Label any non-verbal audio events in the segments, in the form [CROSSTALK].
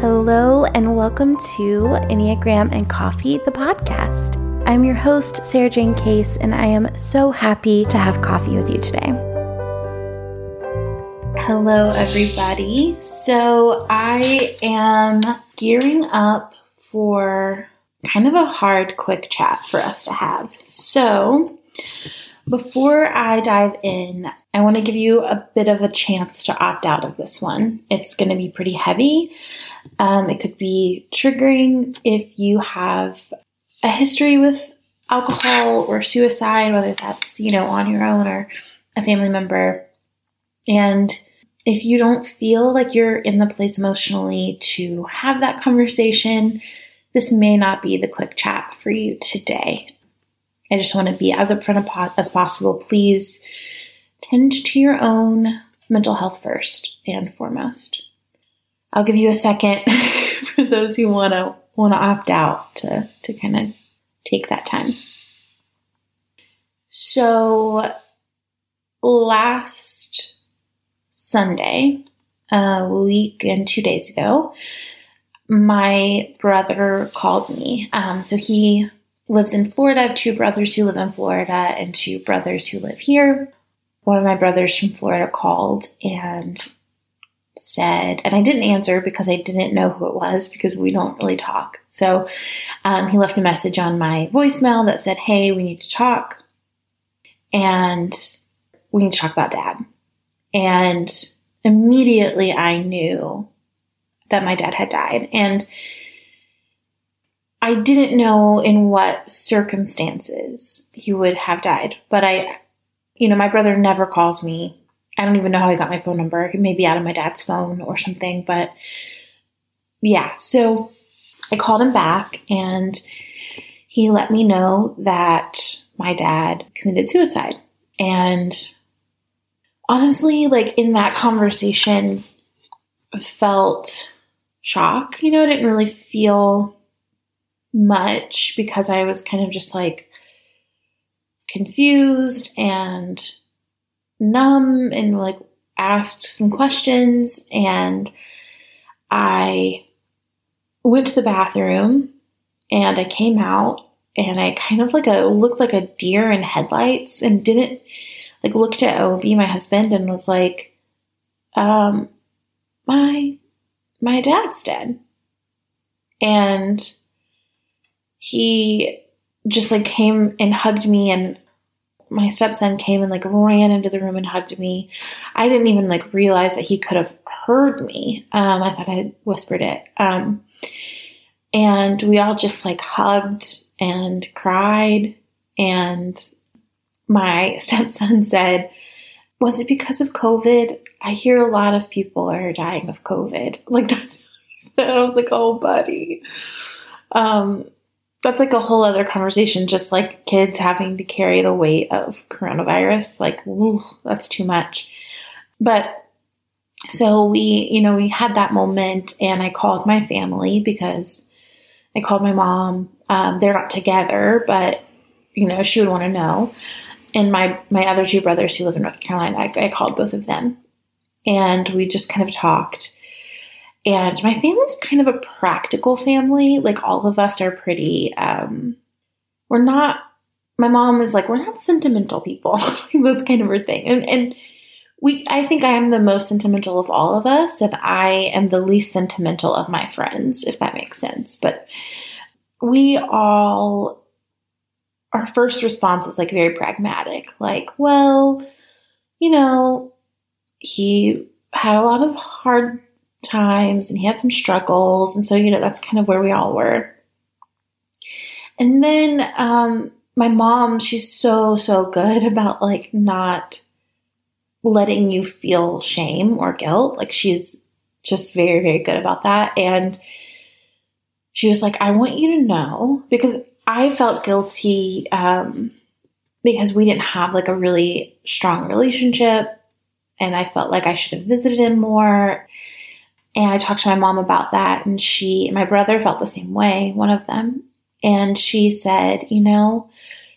Hello, and welcome to Enneagram and Coffee, the podcast. I'm your host, Sarajane Case, and I am so happy to have coffee with you today. Hello, everybody. So, I am gearing up for kind of a hard, quick chat for us to have. So, before I dive in, I want to give you a bit of a chance to opt out of this one. It's going to be pretty heavy. Um, it could be triggering if you have a history with alcohol or suicide, whether that's, you know, on your own or a family member. And if you don't feel like you're in the place emotionally to have that conversation, this may not be the quick chat for you today. I just want to be as upfront as possible. Please tend to your own mental health first and foremost. I'll give you a second [LAUGHS] for those who want to want to opt out to to kind of take that time. So last Sunday, a week and two days ago, my brother called me. Um, so he lives in Florida. I have two brothers who live in Florida and two brothers who live here. One of my brothers from Florida called and said, and I didn't answer because I didn't know who it was because we don't really talk. So um, he left a message on my voicemail that said, Hey, we need to talk. And we need to talk about dad. And immediately I knew that my dad had died. And I didn't know in what circumstances he would have died, but I, you know, my brother never calls me. I don't even know how he got my phone number. It may be out of my dad's phone or something, but yeah. So I called him back and he let me know that my dad committed suicide. And honestly, like in that conversation, felt shock. You know, I didn't really feel much because I was kind of just like confused and numb and like asked some questions and I went to the bathroom and I came out and I kind of like a looked like a deer in headlights and didn't like looked at Obi, my husband, and was like, um, my my dad's dead. And he just like came and hugged me and my stepson came and like ran into the room and hugged me. I didn't even like realize that he could have heard me. Um, I thought I whispered it. Um, and we all just like hugged and cried. And my [LAUGHS] stepson said, Was it because of COVID? I hear a lot of people are dying of COVID. [LAUGHS] Like that's [LAUGHS] I was like, Oh, buddy. Um, that's like a whole other conversation, just like kids having to carry the weight of coronavirus. Like, ooh, that's too much. But so we, you know, we had that moment, and I called my family because I called my mom. Um, they're not together, but you know, she would want to know. And my my other two brothers who live in North Carolina, I, I called both of them, and we just kind of talked. And my family's kind of a practical family. Like all of us are pretty, um, we're not, my mom is like, we're not sentimental people. [LAUGHS] That's kind of her thing. And, and we, I think I am the most sentimental of all of us, and I am the least sentimental of my friends, if that makes sense. But we all, our first response was like very pragmatic, like, well, you know, he had a lot of hard times and he had some struggles. And so, you know, that's kind of where we all were. And then um, my mom, she's so, so good [LAUGHS] about like not letting you feel shame or guilt. Like she's just very, very good about that. And she was like, I want you to know because I felt guilty um, because we didn't have like a really strong relationship. And I felt like I should have visited him more. And I talked to my mom about that, and she, my brother felt the same way, one of them. And she said, you know,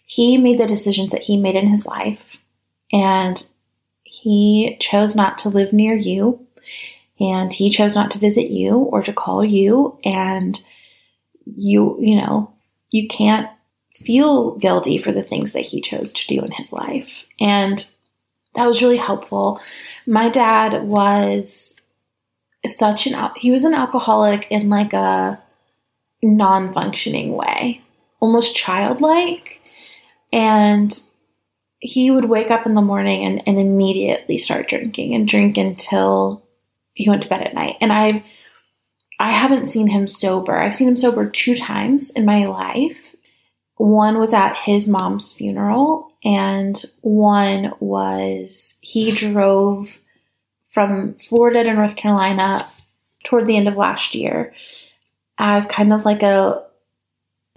he made the decisions that he made in his life, and he chose not to live near you. and he chose not to visit you or to call you and you you know you can't feel guilty for the things that he chose to do in his life and that was really helpful my dad was such an he was an alcoholic in like a non-functioning way almost childlike and he would wake up in the morning and, and immediately start drinking and drink until he went to bed at night. And I've I haven't seen him sober. I've seen him sober two times in my life. One was at his mom's funeral, and one was he drove from Florida to North Carolina toward the end of last year as kind of like a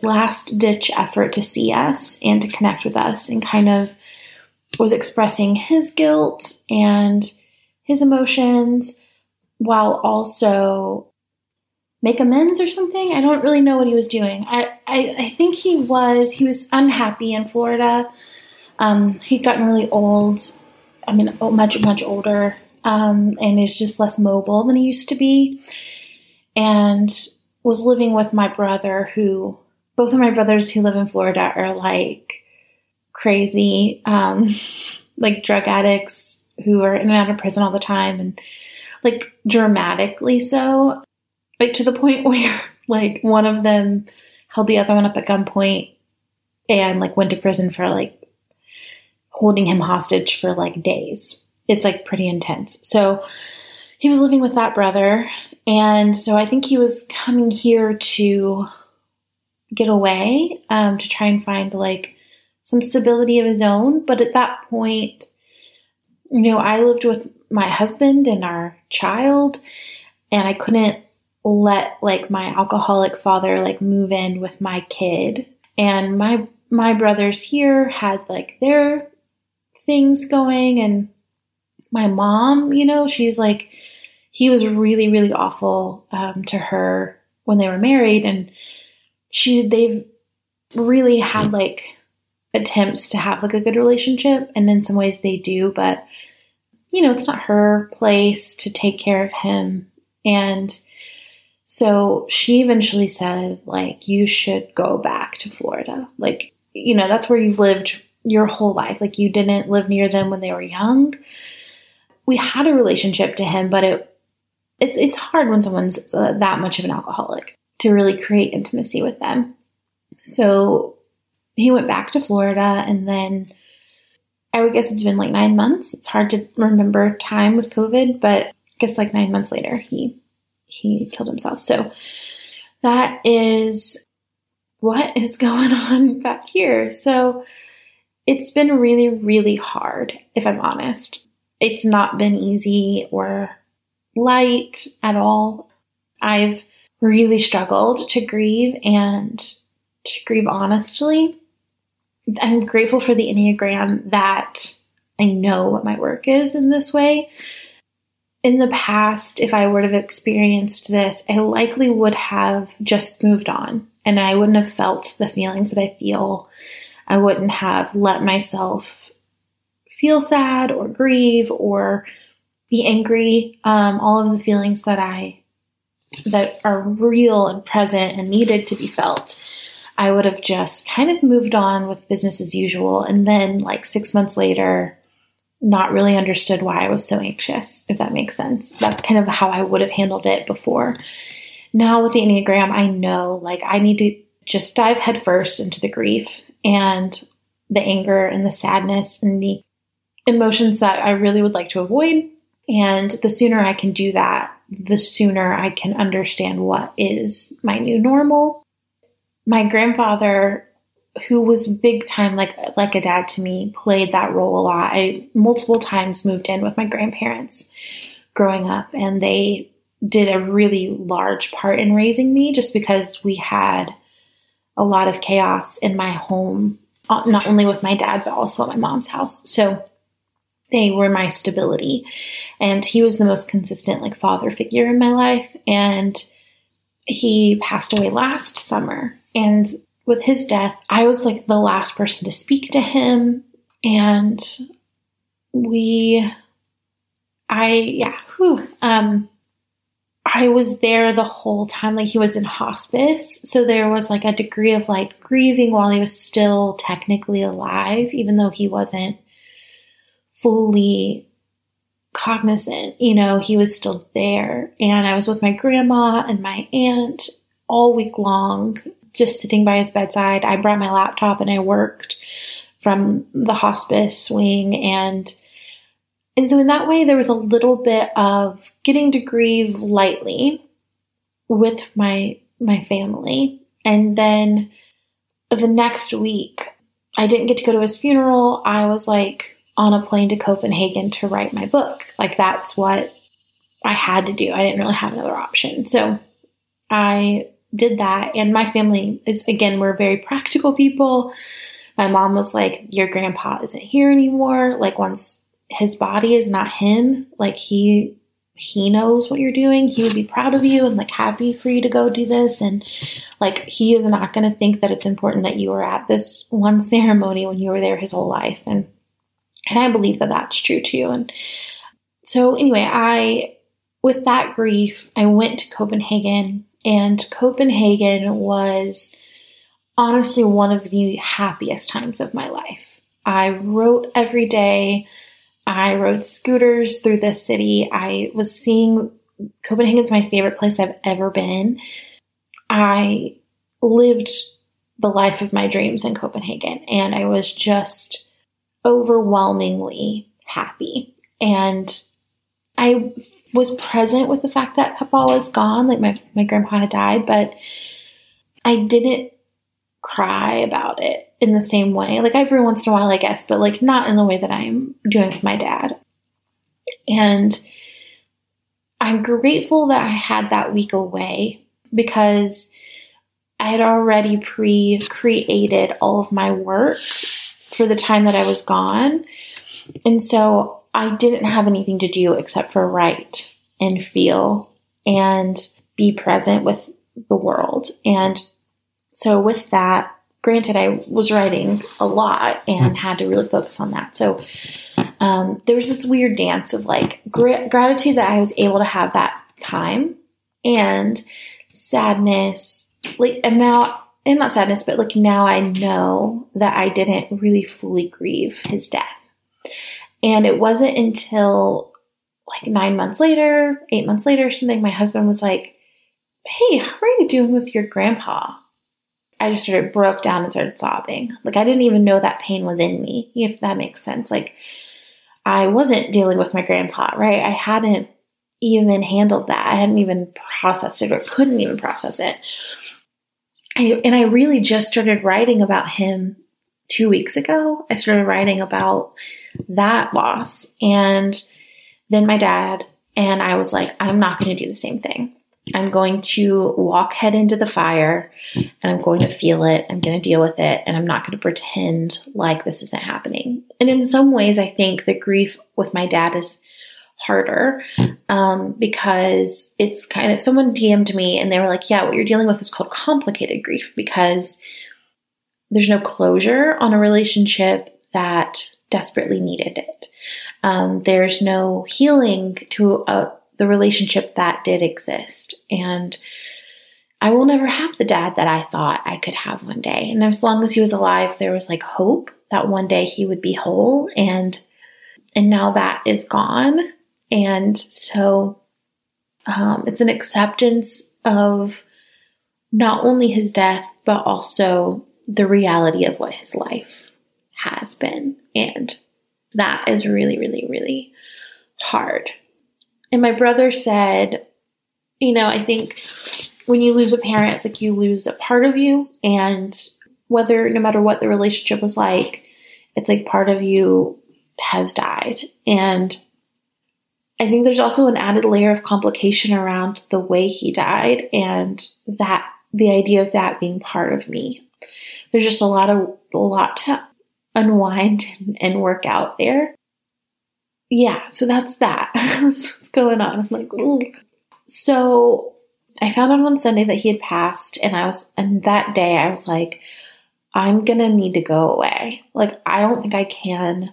last ditch effort to see us and to connect with us and kind of was expressing his guilt and his emotions while also make amends or something. I don't really know what he was doing. I, I, I think he was he was unhappy in Florida. Um, he'd gotten really old. I mean, much much older, um, and is just less mobile than he used to be. And was living with my brother, who both of my brothers who live in Florida are like crazy, um, [LAUGHS] like drug addicts who are in and out of prison all the time and like dramatically so. Like to the point [LAUGHS] where like one of them held the other one up at gunpoint and like went to prison for like holding him hostage for like days. It's like pretty intense. So he was living with that brother. And so I think he was coming here to get away, um, to try and find like some stability of his own. But at that point, you know, I lived with my husband and our child, and I couldn't let like my alcoholic father like move in with my kid. And my my brothers here had like their things going and my mom, you know, she's like he was really really awful um, to her when they were married and she they've really had like attempts to have like a good relationship and in some ways they do but you know it's not her place to take care of him. And so she eventually said like you should go back to Florida. Like you know that's where you've lived your whole life. Like you didn't live near them when they were young we had a relationship to him but it it's it's hard when someone's uh, that much of an alcoholic to really create intimacy with them so he went back to Florida and then I would guess it's been like nine months. It's hard to remember time with COVID, but I guess like nine months later he he killed himself. So that is what is [LAUGHS] going on back here. So it's been really, really hard, if I'm honest. It's not been easy or light at all. I've really struggled to grieve and to grieve honestly. I'm grateful for the Enneagram that I know what my work is in this way. In the past, if I would have experienced this, I likely would have just moved on and I wouldn't have felt the feelings that I feel. I wouldn't have let myself feel sad or grieve or be angry. Um, all of the feelings that I that are real and present and needed to be felt. I would have just kind of moved on with business as usual. And then, like six months later, not really understood why I was so anxious, if that makes sense. That's kind of how I would have handled it before. Now, with the Enneagram, I know like I need to just dive headfirst into the grief and the anger and the sadness and the emotions that I really would like to avoid. And the sooner I can do that, the sooner I can understand what is my new normal. My grandfather who was big time like like a dad to me played that role a lot. I multiple times moved in with my grandparents growing up and they did a really large part in raising me just because we had a lot of chaos in my home uh, not only with my dad but also at my mom's house. So they were my stability and he was the most consistent like father figure in my life and he passed away last summer and with his death, I was like the last person to speak to him. And we, I, yeah, whew, um, I was there the whole time. Like he was in hospice. So there was like a degree of like grieving while he was still technically alive, even though he wasn't fully cognizant. You know, he was still there. And I was with my grandma and my aunt all week long, just sitting by his bedside. I brought my laptop and I worked from the hospice wing and and so in that way there was a little bit of getting to grieve lightly with my my family and then the next week I didn't get to go to his funeral. I was like on a plane to Copenhagen to write my book. Like that's what I had to do. I didn't really have another option. So I did that and my family is again we're very practical people my mom was like, Your grandpa isn't here anymore. Like, once his body is not him, like, he he knows what you're doing. He would be proud of you and like happy for you to go do this. And like, he is not going to think that it's important that you were at this one [LAUGHS] ceremony when you were there his whole life. And, and I believe that that's true too. And so, anyway, I, with that grief, I went to Copenhagen, and Copenhagen was honestly one of the happiest times of my life. I wrote every day. I rode scooters through the city. I was seeing Copenhagen's my favorite place I've ever been. I lived the life of my dreams in Copenhagen and I was just overwhelmingly happy. And I was present with the fact that Papa was gone, like my, my grandpa had died, but I didn't cry about it in the same way. Like every once in a while, I guess, but like not in the way that I'm doing with my dad. And I'm grateful that I had that week away because I had already pre created all of my work for the time that I was gone. And so I didn't have anything to do except for write and feel and be present with the world. And so with that, granted, I was writing a lot and had to really focus on that. So um, there was this weird dance of like gr- gratitude that I was able to have that time and sadness. Like, and now, and not sadness, but like now I know that I didn't really fully grieve his death. And it wasn't until like nine months later, eight months later, something, my husband was like, Hey, how are you doing with your grandpa? I just sort of broke down and started sobbing. Like I didn't even know that pain was in me, if that makes sense. Like I wasn't dealing with my grandpa, right? I hadn't even handled that. I hadn't even processed it or couldn't even process it. I, and I really just started writing about him two weeks ago. I started writing about that loss. And then my dad, and I was like, I'm not going to do the same thing. I'm going to walk head into the fire and I'm going to feel it. I'm going to deal with it. And I'm not going to pretend like this isn't happening. And in some ways, I think the grief with my dad is harder um, because it's kind of someone DM'd me and they were like, Yeah, what you're dealing with is called complicated grief because there's no closure on a relationship that desperately needed it. Um, there's no healing to a the relationship that did exist. And I will never have the dad that I thought I could have one day. And as long as he was alive, there was like hope that one day he would be whole and and now that is gone. And so um, it's an acceptance of not only his death, but also the reality of what his life has been. And that is really, really, really hard. And my brother said, you know, I think when you lose a parent, it's like you lose a part of you. And whether, no matter what the relationship was like, it's like part of you has died. And I think there's also an added layer of complication around the way he died and that the idea of that being part of me. There's just a lot of a lot to unwind and work out there yeah, so that's that. [LAUGHS] that's what's going on. I'm like, Ooh. so I found out on Sunday that he had passed, and I was, and that day I was like, I'm gonna need to go away. Like, I don't think I can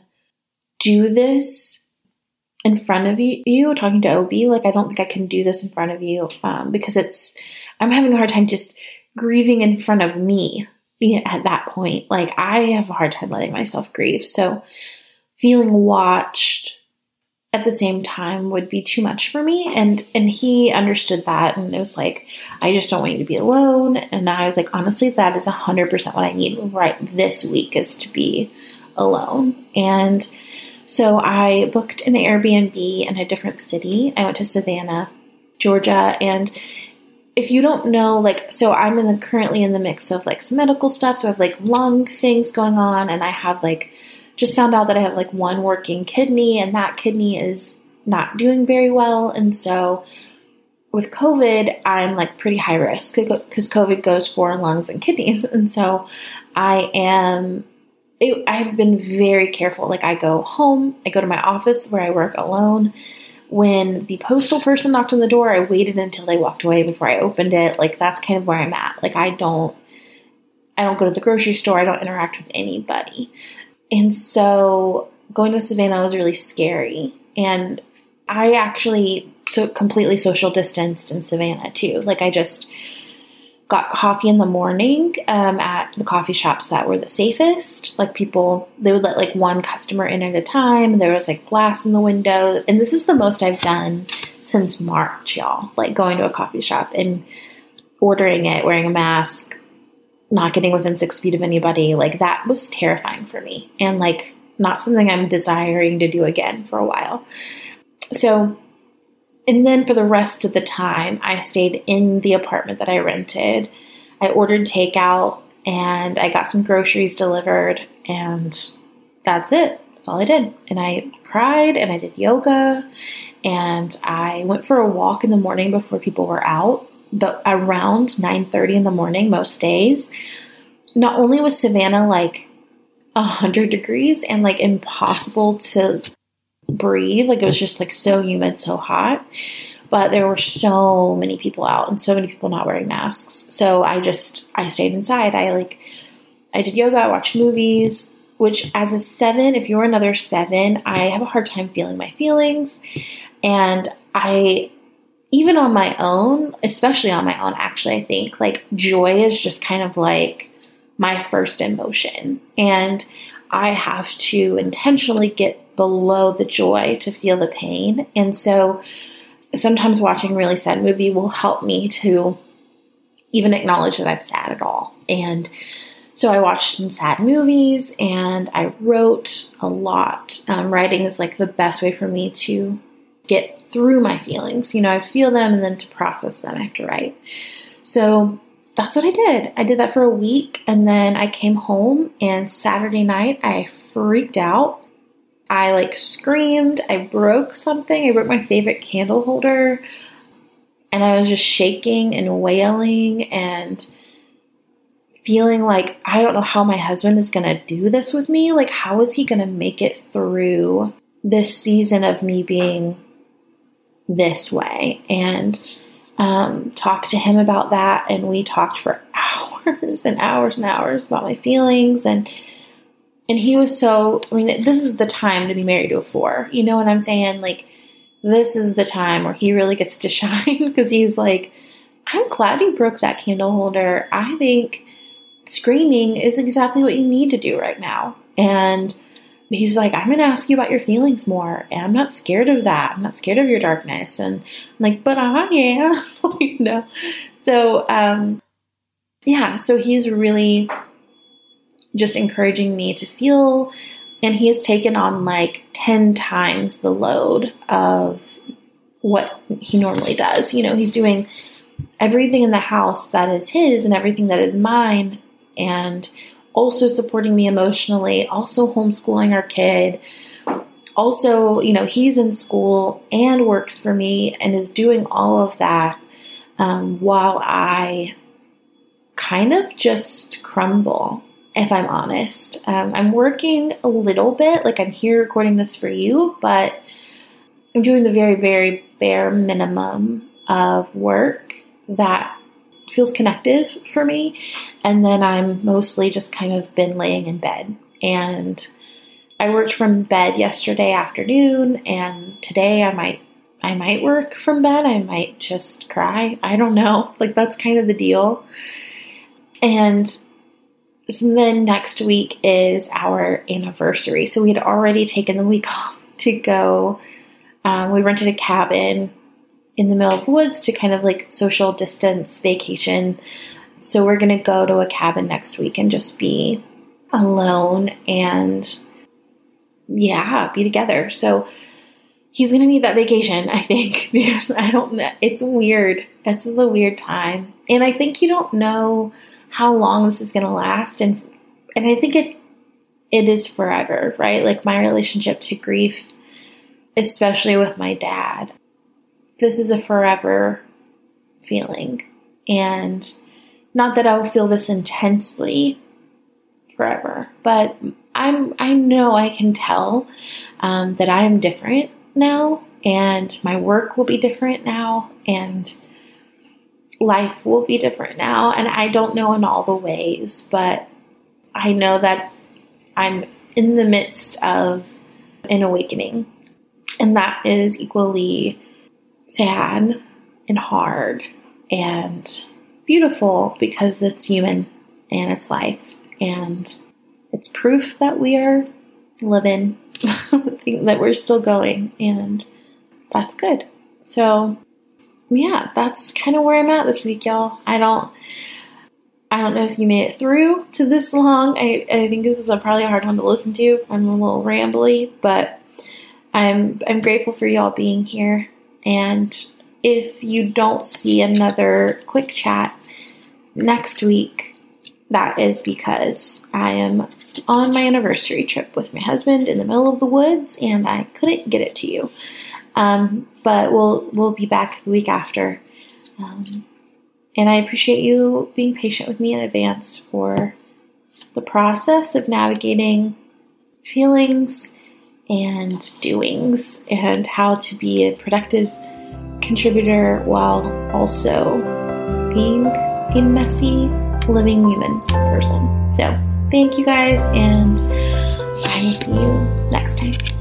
do this in front of you, you talking to Obi. Like, I don't think I can do this in front of you um, because it's, I'm having a hard time just grieving in front of me at that point. Like, I have a hard time letting myself grieve. So, feeling watched at the same time would be too much for me and and he understood that and it was like i just don't want you to be alone and i was like honestly that is 100% what i need right this week is to be alone and so I booked an Airbnb in a different city. I went to Savannah, Georgia, and if you don't know, like, so I'm in the currently in the mix of like some medical stuff. So I have like lung things going on, and I have like just found out that I have like one working kidney, and that kidney is not doing very well. And so with COVID, I'm like pretty high risk because COVID goes for lungs and kidneys. [LAUGHS] And so I am it, I've been very careful. Like I go home, I go to my office where I work alone. When the postal person knocked on the door, I waited until they walked away before I opened it. Like that's kind of where I'm at. Like I don't I don't go to the grocery store, I don't interact with anybody. And so going to Savannah was really scary. And I actually so completely social distanced in Savannah too. Like I just got coffee in the morning um, at the coffee shops that were the safest. Like people, they would let like one customer in at a time. There was like glass in the window, and this is the most I've done since March, y'all. Like going to a coffee shop and ordering it, wearing a mask, not getting within six feet of anybody. Like that was terrifying for me, and like not something I'm desiring to do again for a while. So and then for the rest of the time, I stayed in the apartment that I rented. I ordered takeout and I got some groceries delivered, and that's it. That's all I did. And I cried and I did yoga and I went for a walk in the morning before people were out, but around 9:30 in the morning most days. Not only was Savannah like 100 degrees and like impossible to breathe. Like it was just like so humid, so hot. But there were so many people out and so many people not wearing masks. So I just I stayed inside. I like I did yoga, I watched movies, which as a seven, if you're another seven, I have a hard time feeling my feelings. And I even on my own, especially on my own, actually, I think like joy is just kind of like my first emotion. And I have to intentionally get below the joy to feel the pain. And so sometimes watching really sad movie will help me to even acknowledge that I'm sad at all. And so I watched some sad movies and I wrote a lot. Um, writing is like the best way for me to get through my feelings. You know, I feel them and then to process them, I have to write. So that's what I did. I did that for a week and then I came home and Saturday night I freaked out I like screamed. I broke something. I broke my favorite candle holder. And I was just shaking and wailing and feeling like I don't know how my husband is going to do this with me. Like, how is he going to make it through this season of me being this way? And um, talked to him about that. And we talked for [LAUGHS] hours and hours and hours about my feelings and and he was so, I mean, this is the time to be married to a four. You know what I'm saying? Like, this is the time where he really gets to [LAUGHS] shine because he's like, I'm glad you broke that candle holder. I think screaming is exactly what you need to do right now. And he's like, I'm going to ask you about your feelings more. And I'm not scared of that. I'm not scared of your darkness. And I'm like, but I am. [LAUGHS] you know? So, um, yeah, so he's really just encouraging me to feel. And he has taken on like 10 times the load of what he normally does. You know, he's doing everything in the house that is his and everything that is mine, and also supporting me emotionally, also homeschooling our kid. Also, you know, he's in school and works for me and is doing all of that um, while I kind of just crumble if I'm honest. Um, I'm working a little bit, like I'm here recording this for you, but I'm doing the very, very bare minimum of work that feels connective for me. And then I'm mostly just kind of been laying in bed. And I worked from bed yesterday afternoon and today I might I might work from bed. I might just cry. I don't know. Like that's kind of the deal. And so then next week is our anniversary. So we had already taken the week [LAUGHS] off to go. Um, we rented a cabin in the middle of the woods to kind of like social distance vacation. So we're going to go to a cabin next week and just be alone and yeah, be together. So he's going to need that vacation, I think, [LAUGHS] because I don't know. It's weird. It's a weird time. And I think you don't know how long this is going to last and and I think it it is forever, right? Like my relationship to grief, especially with my dad. This is a forever feeling. And not that I will feel this intensely forever, but I'm I know I can tell um, that I am different now, and my work will be different now, and life will be different now. And I don't know in all the ways, but I know that I'm in the midst of an awakening, and that is equally sad and hard and beautiful because it's human and it's life and it's proof that we are living, [LAUGHS] that we're still going, and that's good. So, yeah, that's kind of where I'm at this week, y'all. I don't. I don't know if you made it through to this long. I, I think this is a probably a hard one to listen to. I'm a little rambly, but I'm I'm grateful for y'all being here. And if you don't see another quick chat next week, that is because I am on my anniversary trip with my husband in the middle of the woods, and I couldn't get it to you. Um, but we'll we'll be back the week after. Um, and I appreciate you being patient with me in advance for the process of navigating feelings and doings and how to be a productive contributor while also being a messy living human person. So, thank you guys, and I will see you next time.